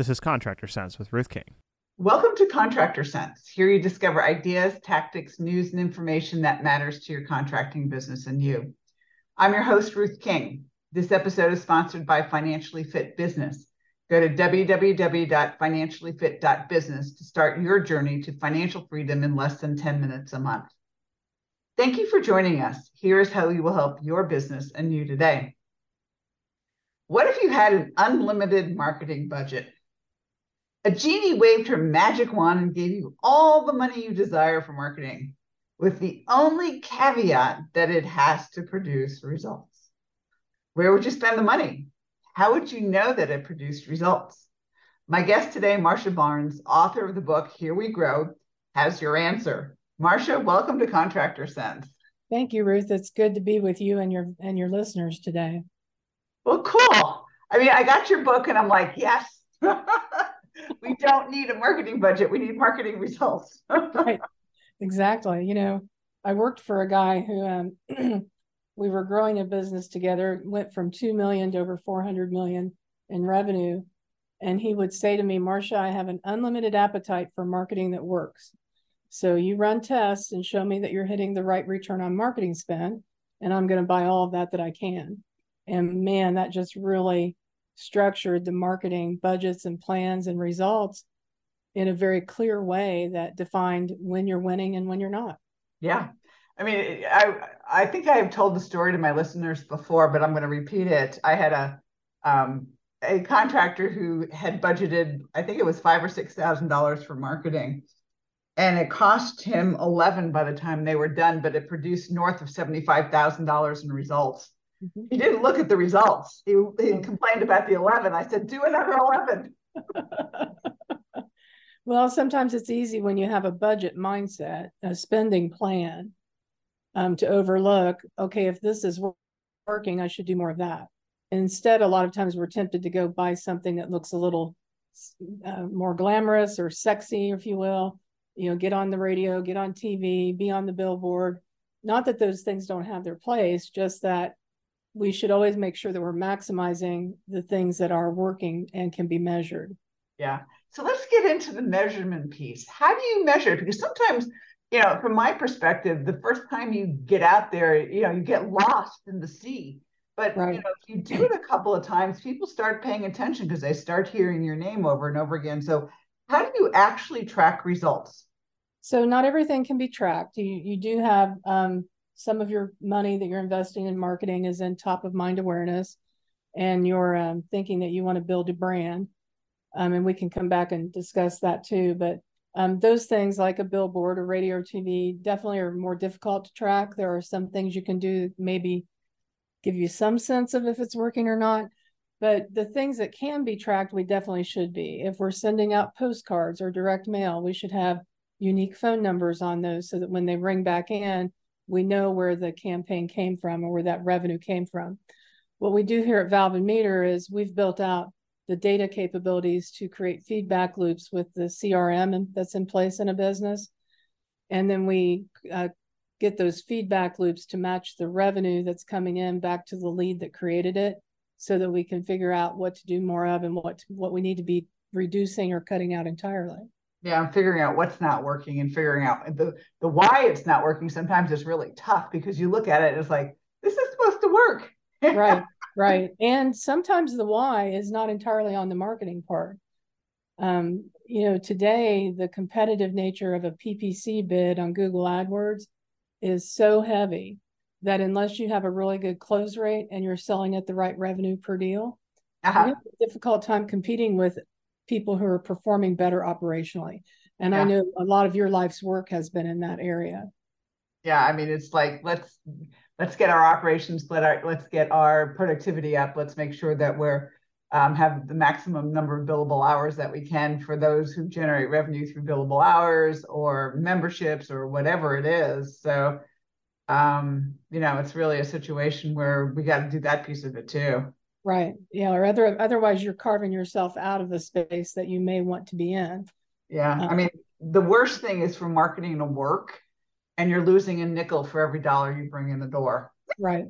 This is Contractor Cents with Ruth King. Welcome to Contractor Cents. Here you discover ideas, tactics, news, and information that matters to your contracting business and you. I'm your host, Ruth King. This episode is sponsored by Financially Fit Business. Go to www.financiallyfit.business to start your journey to financial freedom in less than 10 minutes a month. Thank you for joining us. Here is how we will help your business and you today. What if you had an unlimited marketing budget? A genie waved her magic wand and gave you all the money you desire for marketing, with the only caveat that it has to produce results. Where would you spend the money? How would you know that it produced results? My guest today, Marcia Barnes, author of the book Here We Grow, has your answer. Marcia, welcome to Contractor Cents. Thank you, Ruth. It's good to be with you and your and your listeners today. Well, cool. I mean, I got your book and I'm like, yes. we don't need a marketing budget. We need marketing results. right. Exactly. You know, I worked for a guy who um, we were growing a business together, went from 2 million to over 400 million in revenue. And he would say to me, Marcia, I have an unlimited appetite for marketing that works. So you run tests and show me that you're hitting the right return on marketing spend, and I'm going to buy all of that that I can. And man, that just really structured the marketing budgets and plans and results in a very clear way that defined when you're winning and when you're not. Yeah. I mean, I I think I have told the story to my listeners before, but I'm going to repeat it. I had a um, a contractor who had budgeted, I think it was five or six thousand dollars for marketing, and it cost him eleven by the time they were done, but it produced north of seventy five thousand dollars in results. Mm-hmm. He didn't look at the results. He, he complained about the 11. I said, do another 11. well, sometimes it's easy when you have a budget mindset, a spending plan, um, to overlook, okay, if this is working, I should do more of that. Instead, a lot of times we're tempted to go buy something that looks a little uh, more glamorous or sexy, if you will. You know, get on the radio, get on TV, be on the billboard. Not that those things don't have their place, just that we should always make sure that we're maximizing the things that are working and can be measured. Yeah. So let's get into the measurement piece. How do you measure it? Because sometimes, you know, from my perspective, the first time you get out there, you know, you get lost in the sea. But right. you know, if you do it a couple of times, people start paying attention because they start hearing your name over and over again. So how do you actually track results? So not everything can be tracked. You you do have um, some of your money that you're investing in marketing is in top of mind awareness and you're um, thinking that you want to build a brand. Um, and we can come back and discuss that too but um, those things like a billboard or radio or tv definitely are more difficult to track. There are some things you can do maybe give you some sense of if it's working or not but the things that can be tracked we definitely should be. If we're sending out postcards or direct mail we should have unique phone numbers on those so that when they ring back in we know where the campaign came from or where that revenue came from. What we do here at Valve and Meter is we've built out the data capabilities to create feedback loops with the CRM that's in place in a business. And then we uh, get those feedback loops to match the revenue that's coming in back to the lead that created it so that we can figure out what to do more of and what what we need to be reducing or cutting out entirely yeah i'm figuring out what's not working and figuring out the the why it's not working sometimes is really tough because you look at it and it's like this is supposed to work. Right right. And sometimes the why is not entirely on the marketing part. Um, you know today the competitive nature of a ppc bid on google adwords is so heavy that unless you have a really good close rate and you're selling at the right revenue per deal uh-huh. you have a difficult time competing with people who are performing better operationally. And yeah. I know a lot of your life's work has been in that area. Yeah, I mean, it's like let's let's get our operations, let our let's get our productivity up. Let's make sure that we're um, have the maximum number of billable hours that we can for those who generate revenue through billable hours or memberships or whatever it is. So, um, you know, it's really a situation where we got to do that piece of it too. Right. Yeah. Or other, otherwise, you're carving yourself out of the space that you may want to be in. Yeah. Um, I mean, the worst thing is for marketing to work and you're losing a nickel for every dollar you bring in the door. Right.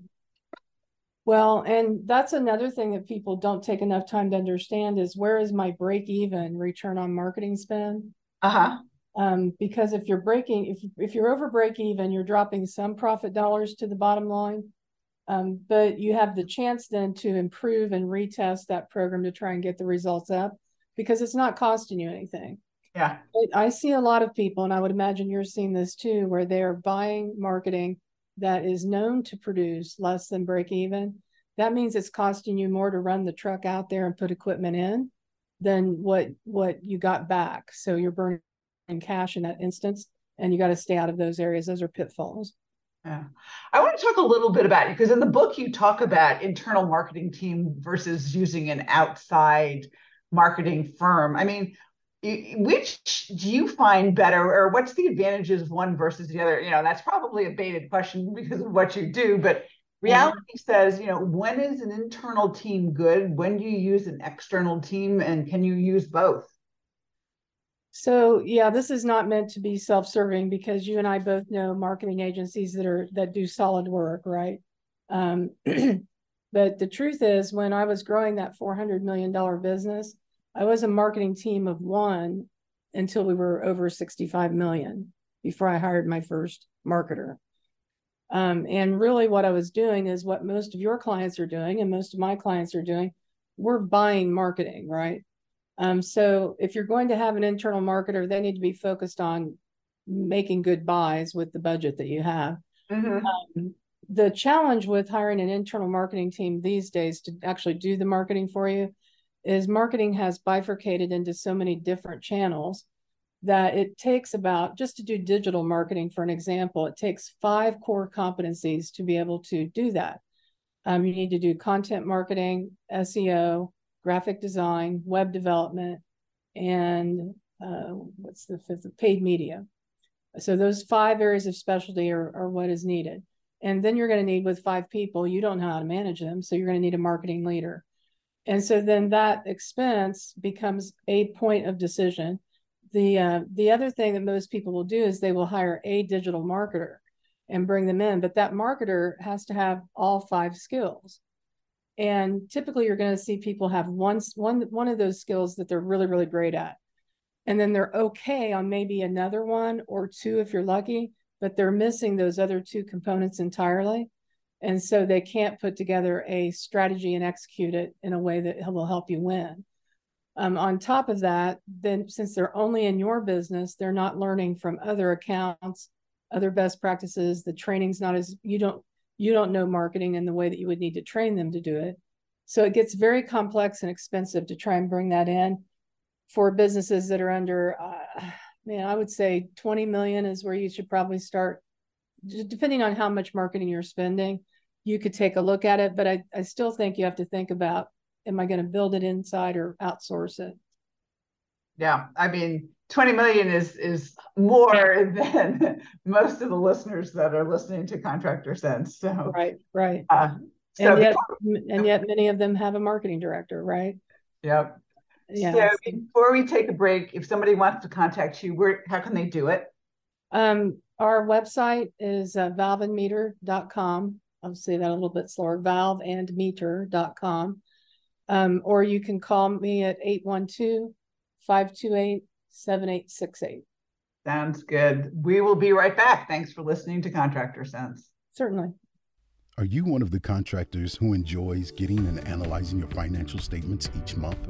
Well, and that's another thing that people don't take enough time to understand is where is my break even return on marketing spend? Uh-huh. Um, because if you're breaking, if if you're over break even, you're dropping some profit dollars to the bottom line. Um, but you have the chance then to improve and retest that program to try and get the results up because it's not costing you anything. Yeah. I see a lot of people, and I would imagine you're seeing this too, where they're buying marketing that is known to produce less than break even. That means it's costing you more to run the truck out there and put equipment in than what what you got back. So you're burning cash in that instance, and you got to stay out of those areas. Those are pitfalls. Yeah. I want to talk a little bit about it because in the book you talk about internal marketing team versus using an outside marketing firm. I mean, which do you find better or what's the advantages of one versus the other you know that's probably a baited question because of what you do but reality mm-hmm. says you know when is an internal team good when do you use an external team and can you use both so yeah this is not meant to be self-serving because you and i both know marketing agencies that are that do solid work right um, but the truth is when i was growing that 400 million dollar business I was a marketing team of one until we were over 65 million before I hired my first marketer. Um, and really, what I was doing is what most of your clients are doing, and most of my clients are doing. We're buying marketing, right? Um, so if you're going to have an internal marketer, they need to be focused on making good buys with the budget that you have. Mm-hmm. Um, the challenge with hiring an internal marketing team these days to actually do the marketing for you is marketing has bifurcated into so many different channels that it takes about just to do digital marketing for an example it takes five core competencies to be able to do that um, you need to do content marketing seo graphic design web development and uh, what's the fifth paid media so those five areas of specialty are, are what is needed and then you're going to need with five people you don't know how to manage them so you're going to need a marketing leader and so then that expense becomes a point of decision. The uh, the other thing that most people will do is they will hire a digital marketer and bring them in, but that marketer has to have all five skills. And typically, you're going to see people have one one one of those skills that they're really really great at, and then they're okay on maybe another one or two if you're lucky, but they're missing those other two components entirely. And so they can't put together a strategy and execute it in a way that will help you win. Um, on top of that, then since they're only in your business, they're not learning from other accounts, other best practices. The training's not as you don't you don't know marketing in the way that you would need to train them to do it. So it gets very complex and expensive to try and bring that in for businesses that are under. Uh, man, I would say 20 million is where you should probably start, depending on how much marketing you're spending you could take a look at it, but I, I still think you have to think about am I going to build it inside or outsource it? Yeah, I mean, 20 million is is more than most of the listeners that are listening to Contractor Cents. So right, right. Uh, so and yet, and yet, many of them have a marketing director, right? Yep. Yeah. So before we take a break, if somebody wants to contact you, where how can they do it? Um, our website is uh, valveandmeter.com I'll say that a little bit slower, valveandmeter.com. Um, or you can call me at 812 528 7868. Sounds good. We will be right back. Thanks for listening to Contractor Cents. Certainly. Are you one of the contractors who enjoys getting and analyzing your financial statements each month?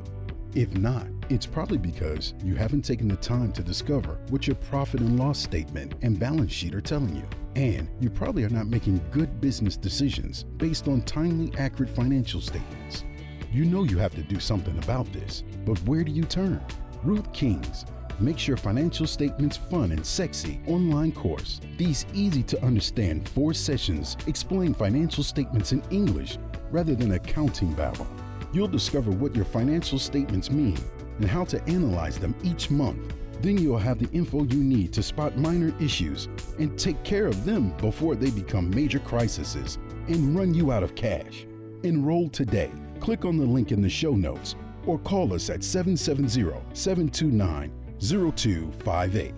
If not, it's probably because you haven't taken the time to discover what your profit and loss statement and balance sheet are telling you. And you probably are not making good business decisions based on timely, accurate financial statements. You know you have to do something about this, but where do you turn? Ruth King's makes your financial statements fun and sexy online course. These easy to understand four sessions explain financial statements in English rather than accounting babble. You'll discover what your financial statements mean and how to analyze them each month. Then you'll have the info you need to spot minor issues and take care of them before they become major crises and run you out of cash. Enroll today. Click on the link in the show notes or call us at 770 729 0258.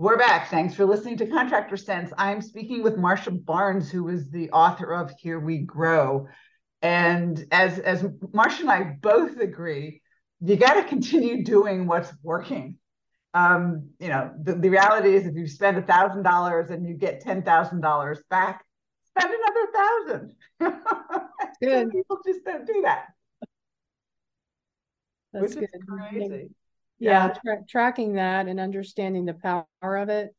We're back. Thanks for listening to Contractor Cents. I'm speaking with Marcia Barnes, who is the author of Here We Grow. And as as Marcia and I both agree, you got to continue doing what's working. Um, you know, the, the reality is if you spend a thousand dollars and you get ten thousand dollars back, spend another thousand. Good. people just don't do that. That's which good. is crazy. Yeah, tra- tracking that and understanding the power of it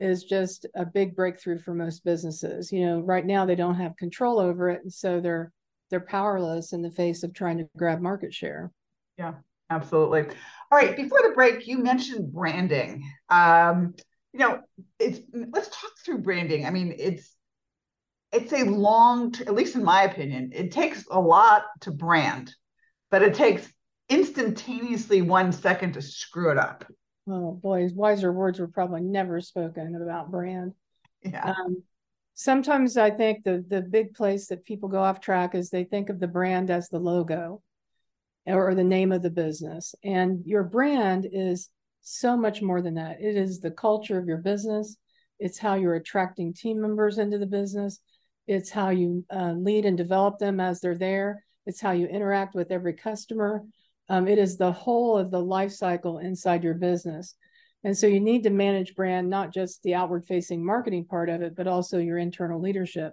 is just a big breakthrough for most businesses. You know, right now they don't have control over it, and so they're they're powerless in the face of trying to grab market share. Yeah, absolutely. All right, before the break, you mentioned branding. Um, you know, it's let's talk through branding. I mean, it's it's a long, at least in my opinion, it takes a lot to brand, but it takes instantaneously one second to screw it up. Oh boy, wiser words were probably never spoken about brand. Yeah. Um, sometimes I think the the big place that people go off track is they think of the brand as the logo or the name of the business. And your brand is so much more than that. It is the culture of your business. It's how you're attracting team members into the business. It's how you uh, lead and develop them as they're there. It's how you interact with every customer. Um, it is the whole of the life cycle inside your business. And so you need to manage brand, not just the outward facing marketing part of it, but also your internal leadership.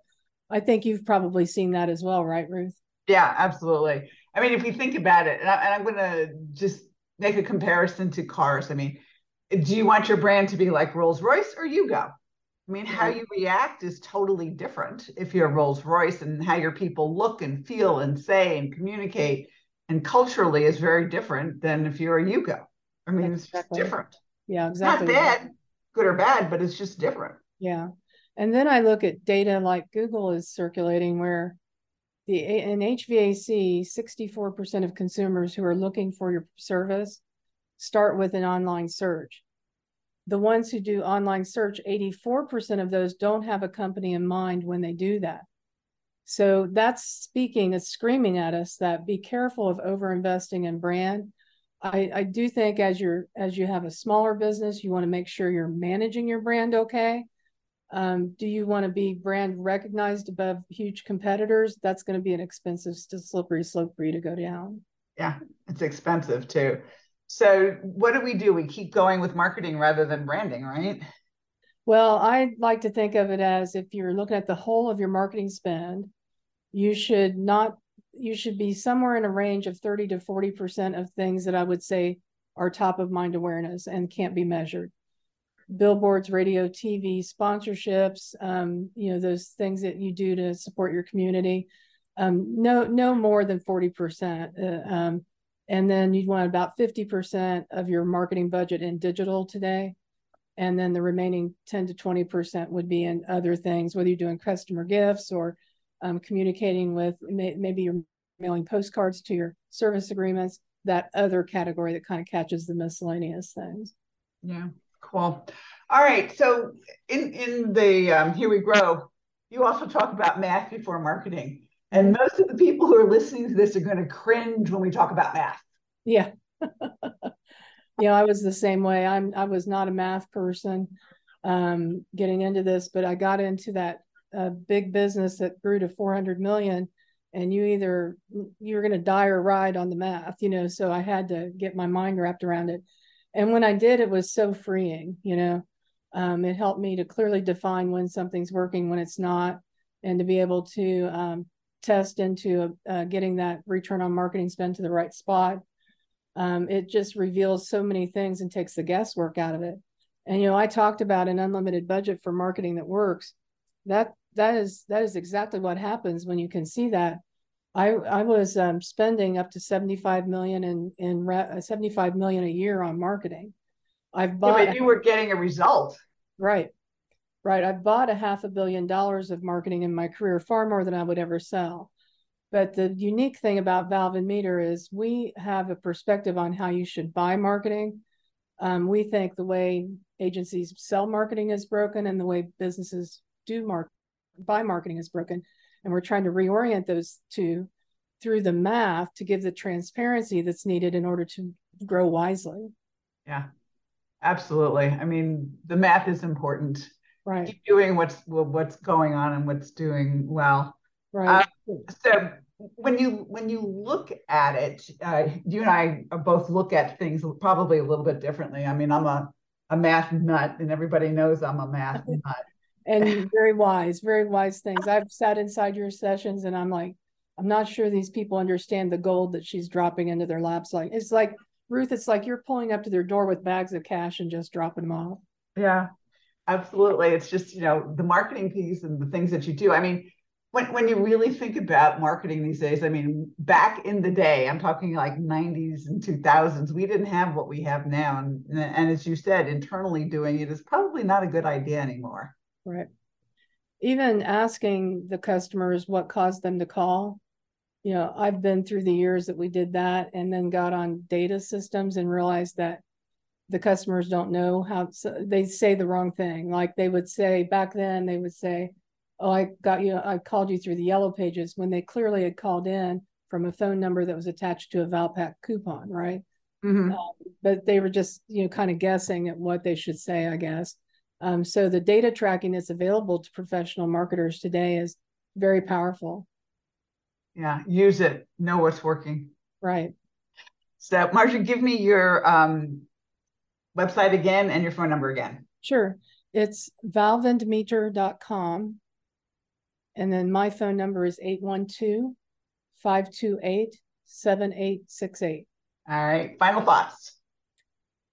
I think you've probably seen that as well, right, Ruth? Yeah, absolutely. I mean, if you think about it, and, I, am going to just make a comparison to cars. I mean, do you want your brand to be like Rolls Royce or Yugo? I mean, how mm-hmm. you react is totally different if you're Rolls Royce, and how your people look and feel and say and communicate and culturally is very different than if you're a Yugo. I mean, it's exactly. different. Yeah, exactly. Not bad, good or bad, but it's just different. Yeah. And then I look at data like Google is circulating where the in HVAC, 64% of consumers who are looking for your service start with an online search. The ones who do online search, 84% of those don't have a company in mind when they do that. So that's speaking, it's screaming at us that be careful of over investing in brand. I, I do think as you're as you have a smaller business, you want to make sure you're managing your brand okay. Um, do you want to be brand recognized above huge competitors? That's going to be an expensive, slippery slope for you to go down. Yeah, it's expensive too. So, what do we do? We keep going with marketing rather than branding, right? Well, I like to think of it as if you're looking at the whole of your marketing spend, you should not you should be somewhere in a range of 30 to 40% of things that I would say are top of mind awareness and can't be measured. Billboards, radio, TV, sponsorships, um, you know, those things that you do to support your community. Um, no, no more than 40%. Uh, um, and then you'd want about 50% of your marketing budget in digital today. And then the remaining 10 to 20% would be in other things, whether you're doing customer gifts or um, communicating with may, maybe you're mailing postcards to your service agreements, that other category that kind of catches the miscellaneous things. Yeah, cool. All right. So in in the um, Here We Grow, you also talk about math before marketing. And most of the people who are listening to this are going to cringe when we talk about math. Yeah. yeah, I was the same way. I'm I was not a math person um, getting into this, but I got into that a big business that grew to 400 million and you either you're going to die or ride on the math you know so i had to get my mind wrapped around it and when i did it was so freeing you know um, it helped me to clearly define when something's working when it's not and to be able to um, test into uh, getting that return on marketing spend to the right spot um, it just reveals so many things and takes the guesswork out of it and you know i talked about an unlimited budget for marketing that works that that is that is exactly what happens when you can see that. I I was um, spending up to seventy five million in in re- uh, seventy five million a year on marketing. I've bought. Yeah, but you were getting a result. Right, right. I've bought a half a billion dollars of marketing in my career, far more than I would ever sell. But the unique thing about Valve and Meter is we have a perspective on how you should buy marketing. Um, we think the way agencies sell marketing is broken, and the way businesses do mark buy marketing is broken and we're trying to reorient those two through the math to give the transparency that's needed in order to grow wisely yeah Absolutely. I mean, the math is important. Right. Keep doing what's what's going on and what's doing well. Right. Uh, so when you when you look at it, uh, you and I both look at things probably a little bit differently. I mean, I'm a a math nut, and everybody knows I'm a math nut. and very wise, very wise things. I've sat inside your sessions, and I'm like, I'm not sure these people understand the gold that she's dropping into their laps. Like it's like Ruth, it's like you're pulling up to their door with bags of cash and just dropping them off. Yeah, absolutely. It's just you know the marketing piece and the things that you do. I mean, when when you really think about marketing these days, I mean, back in the day, I'm talking like 90s and 2000s, we didn't have what we have now, and and as you said, internally doing it is probably not a good idea anymore. Right. Even asking the customers what caused them to call. You know, I've been through the years that we did that and then got on data systems and realized that the customers don't know how so they say the wrong thing. Like they would say back then, they would say, oh, I got you, I called you through the yellow pages when they clearly had called in from a phone number that was attached to a Valpak coupon, right? Mm-hmm. Um, but they were just, you know, kind of guessing at what they should say, I guess. Um, so the data tracking that's available to professional marketers today is very powerful. Yeah, use it. Know what's working. Right. So, Marcia, give me your um, website again and your phone number again. Sure. It's valveandmeter.com. And then my phone number is 812 528 7868. All right. Final thoughts.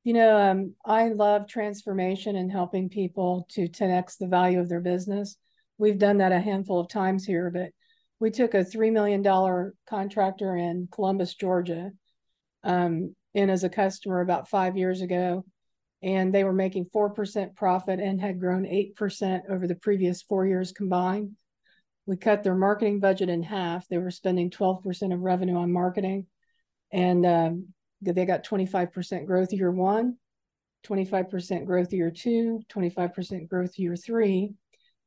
You know, um, I love transformation and helping people to 10x the value of their business. We've done that a handful of times here, but we took a $3 million contractor in Columbus, Georgia, um, in as a customer about five years ago. And they were making 4% profit and had grown 8% over the previous four years combined. We cut their marketing budget in half. They were spending 12% of revenue on marketing. And um, they got 25% growth year one, 25% growth year two, 25% growth year three.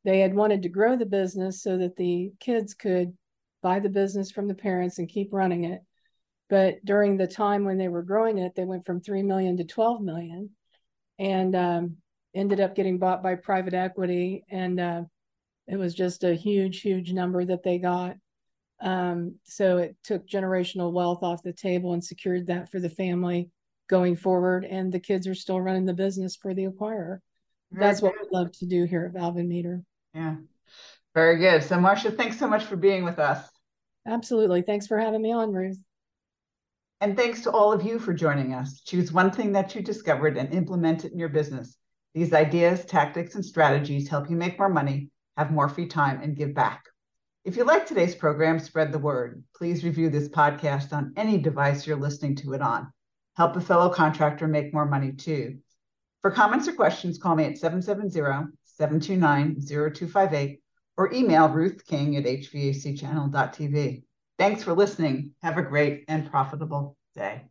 They had wanted to grow the business so that the kids could buy the business from the parents and keep running it. But during the time when they were growing it, they went from 3 million to 12 million and um, ended up getting bought by private equity. And uh, it was just a huge, huge number that they got. Um, so it took generational wealth off the table and secured that for the family going forward. And the kids are still running the business for the acquirer. Very That's what we love to do here at Valve and Meter. Yeah. Very good. So, Marcia, thanks so much for being with us. Absolutely. Thanks for having me on, Ruth. And thanks to all of you for joining us. Choose one thing that you discovered and implement it in your business. These ideas, tactics, and strategies help you make more money, have more free time, and give back. If you like today's program, spread the word. Please review this podcast on any device you're listening to it on. Help a fellow contractor make more money too. For comments or questions, call me at 770 729 0258 or email Ruth King at hvacchannel.tv. Thanks for listening. Have a great and profitable day.